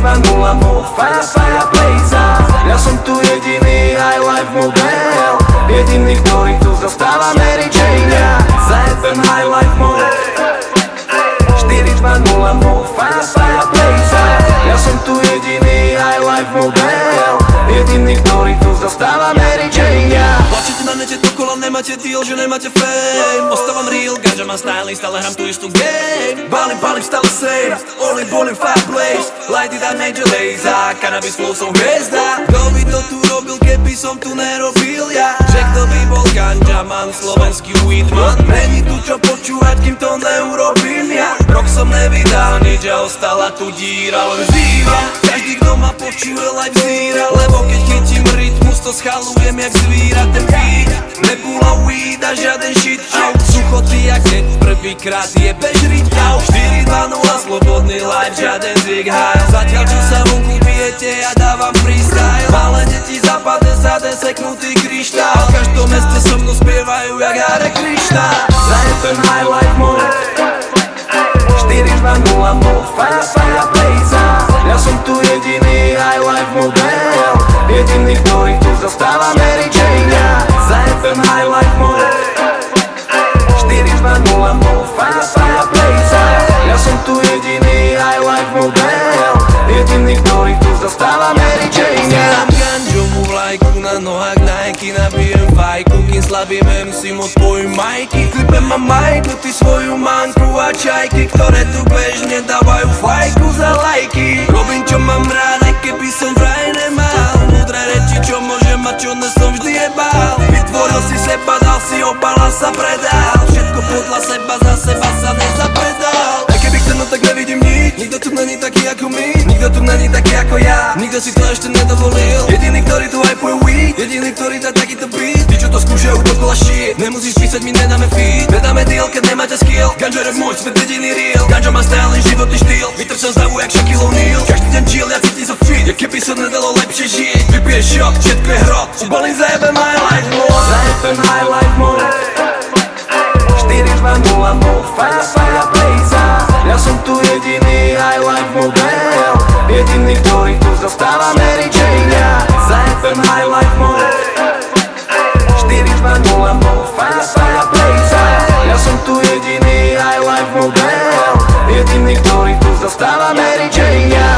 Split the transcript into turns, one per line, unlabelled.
venú amor Fire, fire, blazer. Ja som tu jediný high life model Jediný, ktorý tu zastáva Mary Jane Zajeben high life mode 4, 2, 0, move Fire, fire, blazer. Ja som tu jediný high life model Jediný, ktorý tu zastáva Mary Jane Plačete na nete to kola, nemáte deal, že nemáte fame. Ostávam real, gadža mám stylist, ale hram tu istú game. Balím, balím, stále same. Only, bolím, fire, Light it, I major laser, cannabis flow som hviezda Kto by to tu robil, keby som tu nerobil ja? Že kto by bol ganja man, slovenský weedman. Není tu čo počúvať, kým to neurobím ja. Rok som nevydal nič a ostala tu díra, len zýva Každý, kto ma počuje, live zíra Lebo keď chytím rytmus, to schalujem jak zvíra Ten beat, nebula weed a žiaden shit Suchotý prvýkrát je bež rytma. 4-2-0, slobodný life, žiaden zvyk high Zatiaľ čo sa vonku bijete, ja dávam freestyle. Malé deti zapadne sa deseknutý kryštál. V každom meste so mnou spievajú jak Hare Krishna. Zajebem high life mode 4-2-0 mode Fire, fire, blaze Ja som tu jediný high life model. Jediný, ktorý tu zostáva Mary Jane. Ja. Zajebem high life mode zostáva Mary Jane ja Dám ganžomu vlajku na nohách Nike Nabijem fajku, kým slabým MC moc spojím majky Klipem ma majku, ty svoju manku a čajky Ktoré tu bežne dávajú fajku za lajky. Robím čo mám rád, aj keby som vraj nemal. Múdre reči, čo môžem mať, čo nesom vždy jebal. Vytvoril si seba, dal si obal sa predal. Všetko podľa seba, za seba sa nezapredal tak nevidím nič. Nikto tu není taký ako my. Nikto tu není taký ako ja. Nikto si to ešte nedovolil. Jediný, ktorý tu hypuje weed. Jediný, ktorý dá takýto beat. Tí, čo to skúšajú, dokola shit. Nemusíš písať, my nedáme feed. Nedáme deal, keď nemáte skill. Ganjo rap môj, svet jediný real. Ganjo má style, životný štýl. Vytrčam z davu, jak Shaquille O'Neal. Každý deň chill, ja model Jediný, ktorý tu zostáva Mary Jane ja. Zajebem high life mode 4-2-0 mode Fire, fire, blaze. Ja som tu jediný high life model Jediný, ktorý tu zostáva Mary Jane ja